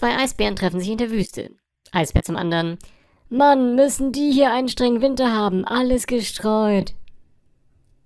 Zwei Eisbären treffen sich in der Wüste. Eisbär zum anderen. Mann, müssen die hier einen strengen Winter haben. Alles gestreut.